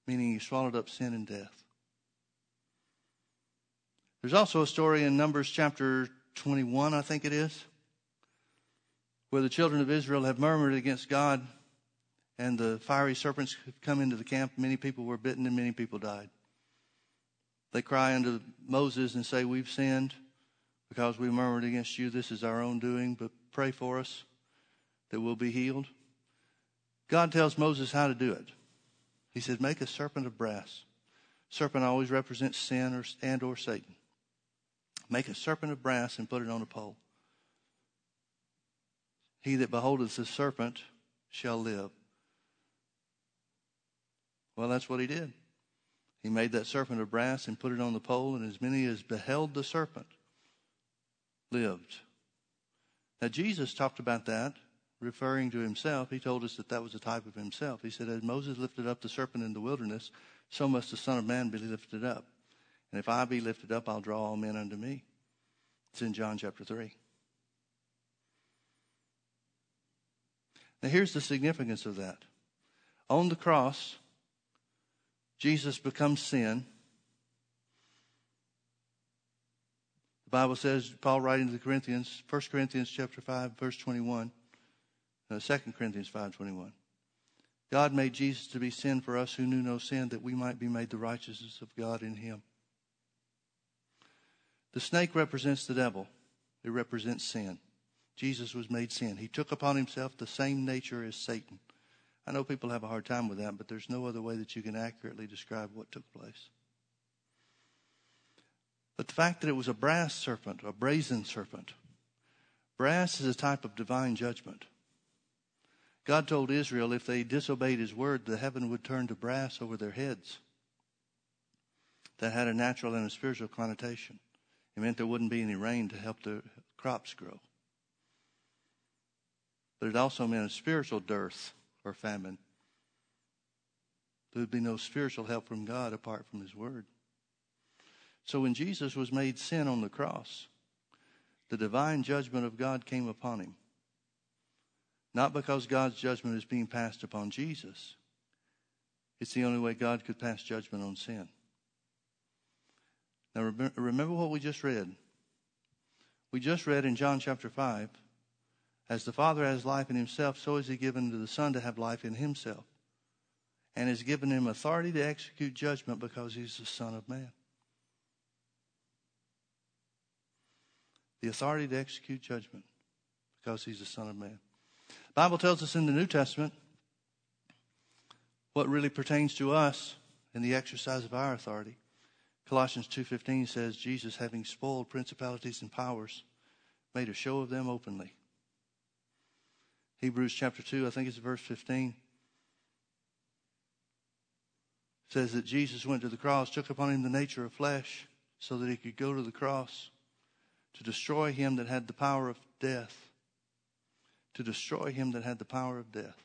meaning he swallowed up sin and death. There's also a story in Numbers chapter 21, I think it is, where the children of Israel have murmured against God, and the fiery serpents have come into the camp. Many people were bitten, and many people died. They cry unto Moses and say, We've sinned because we murmured against you. This is our own doing, but pray for us that we'll be healed. God tells Moses how to do it. He said, Make a serpent of brass. Serpent always represents sin or, and or Satan. Make a serpent of brass and put it on a pole. He that beholdeth the serpent shall live. Well, that's what he did. He made that serpent of brass and put it on the pole, and as many as beheld the serpent lived. Now, Jesus talked about that, referring to himself. He told us that that was a type of himself. He said, As Moses lifted up the serpent in the wilderness, so must the Son of Man be lifted up. And if I be lifted up, I'll draw all men unto me. It's in John chapter 3. Now, here's the significance of that. On the cross, Jesus becomes sin. Bible says, Paul writing to the Corinthians, 1 Corinthians chapter 5, verse 21, uh, 2 Corinthians 5, 21. God made Jesus to be sin for us who knew no sin, that we might be made the righteousness of God in him. The snake represents the devil. It represents sin. Jesus was made sin. He took upon himself the same nature as Satan. I know people have a hard time with that, but there's no other way that you can accurately describe what took place. But the fact that it was a brass serpent, a brazen serpent, brass is a type of divine judgment. God told Israel if they disobeyed his word, the heaven would turn to brass over their heads. That had a natural and a spiritual connotation. It meant there wouldn't be any rain to help the crops grow. But it also meant a spiritual dearth or famine. There would be no spiritual help from God apart from His Word. So when Jesus was made sin on the cross, the divine judgment of God came upon him. Not because God's judgment is being passed upon Jesus, it's the only way God could pass judgment on sin. Now remember what we just read. We just read in John chapter 5 as the Father has life in himself, so is he given to the Son to have life in himself. And has given him authority to execute judgment because he's the Son of Man. The authority to execute judgment because he's the Son of Man. Bible tells us in the New Testament what really pertains to us in the exercise of our authority. Colossians 2:15 says Jesus having spoiled principalities and powers made a show of them openly. Hebrews chapter 2, I think it's verse 15 says that Jesus went to the cross, took upon him the nature of flesh so that he could go to the cross to destroy him that had the power of death. To destroy him that had the power of death.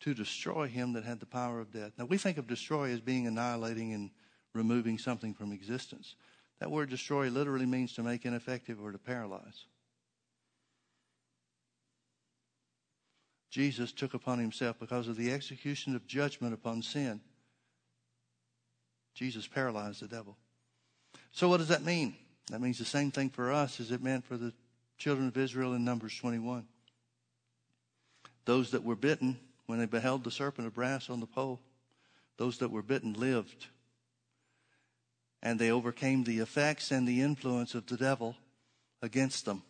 To destroy him that had the power of death. Now, we think of destroy as being annihilating and removing something from existence. That word destroy literally means to make ineffective or to paralyze. Jesus took upon himself because of the execution of judgment upon sin. Jesus paralyzed the devil. So, what does that mean? That means the same thing for us as it meant for the children of Israel in Numbers 21. Those that were bitten when they beheld the serpent of brass on the pole, those that were bitten lived. And they overcame the effects and the influence of the devil against them.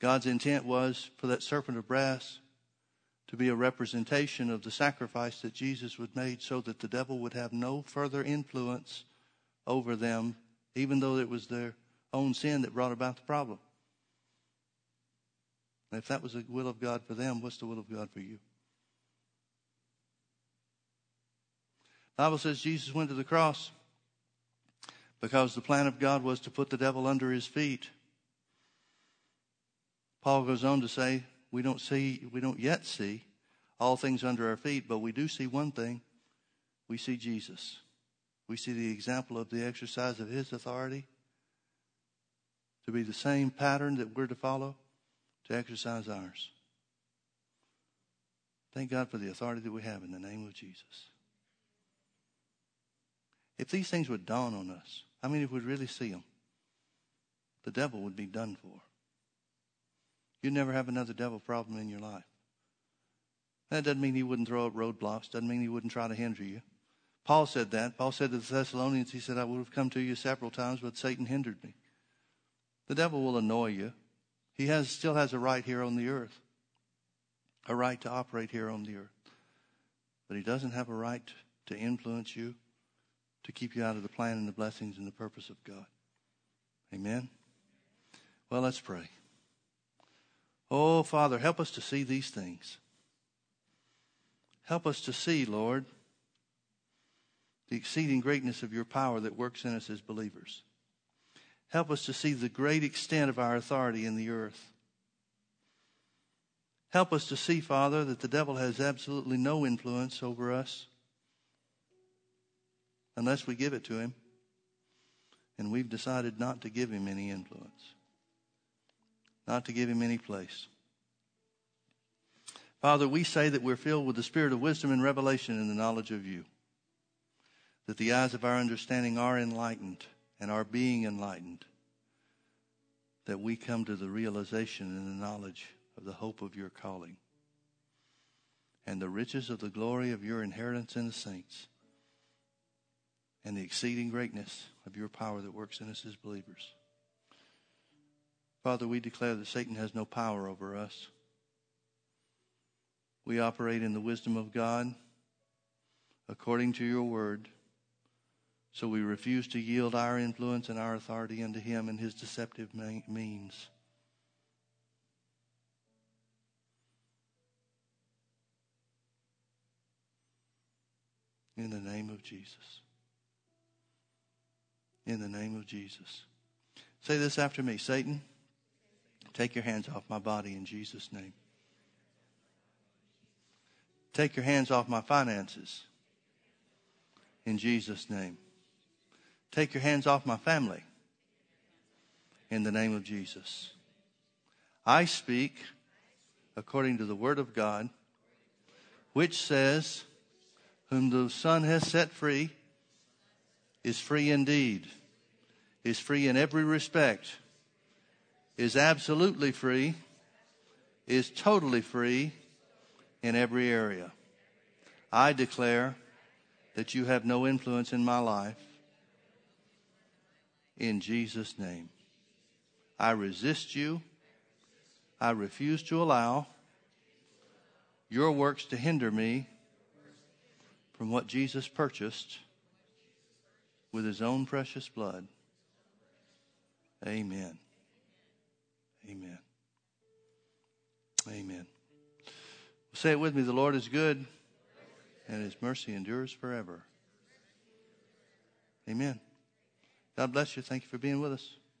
God's intent was for that serpent of brass to be a representation of the sacrifice that Jesus would make so that the devil would have no further influence over them even though it was their own sin that brought about the problem. And if that was the will of God for them, what's the will of God for you? The Bible says Jesus went to the cross because the plan of God was to put the devil under his feet. Paul goes on to say, we don't see, we don't yet see all things under our feet, but we do see one thing. We see Jesus. We see the example of the exercise of his authority to be the same pattern that we're to follow to exercise ours. Thank God for the authority that we have in the name of Jesus. If these things would dawn on us, I mean, if we'd really see them, the devil would be done for. You'd never have another devil problem in your life. That doesn't mean he wouldn't throw up roadblocks, doesn't mean he wouldn't try to hinder you. Paul said that. Paul said to the Thessalonians, he said, I would have come to you several times, but Satan hindered me. The devil will annoy you. He has, still has a right here on the earth, a right to operate here on the earth. But he doesn't have a right to influence you, to keep you out of the plan and the blessings and the purpose of God. Amen? Well, let's pray. Oh, Father, help us to see these things. Help us to see, Lord, the exceeding greatness of your power that works in us as believers. Help us to see the great extent of our authority in the earth. Help us to see, Father, that the devil has absolutely no influence over us unless we give it to him. And we've decided not to give him any influence, not to give him any place. Father, we say that we're filled with the spirit of wisdom and revelation in the knowledge of you that the eyes of our understanding are enlightened and are being enlightened, that we come to the realization and the knowledge of the hope of your calling and the riches of the glory of your inheritance in the saints and the exceeding greatness of your power that works in us as believers. Father, we declare that Satan has no power over us. We operate in the wisdom of God according to your word so we refuse to yield our influence and our authority unto him and his deceptive means. In the name of Jesus. In the name of Jesus. Say this after me Satan, take your hands off my body in Jesus' name. Take your hands off my finances in Jesus' name. Take your hands off my family in the name of Jesus. I speak according to the word of God, which says, Whom the Son has set free is free indeed, is free in every respect, is absolutely free, is totally free in every area. I declare that you have no influence in my life in Jesus' name. I resist you I refuse to allow your works to hinder me from what Jesus purchased with his own precious blood. Amen. Amen. Amen. Say it with me the Lord is good, and his mercy endures forever. Amen. God bless you. Thank you for being with us.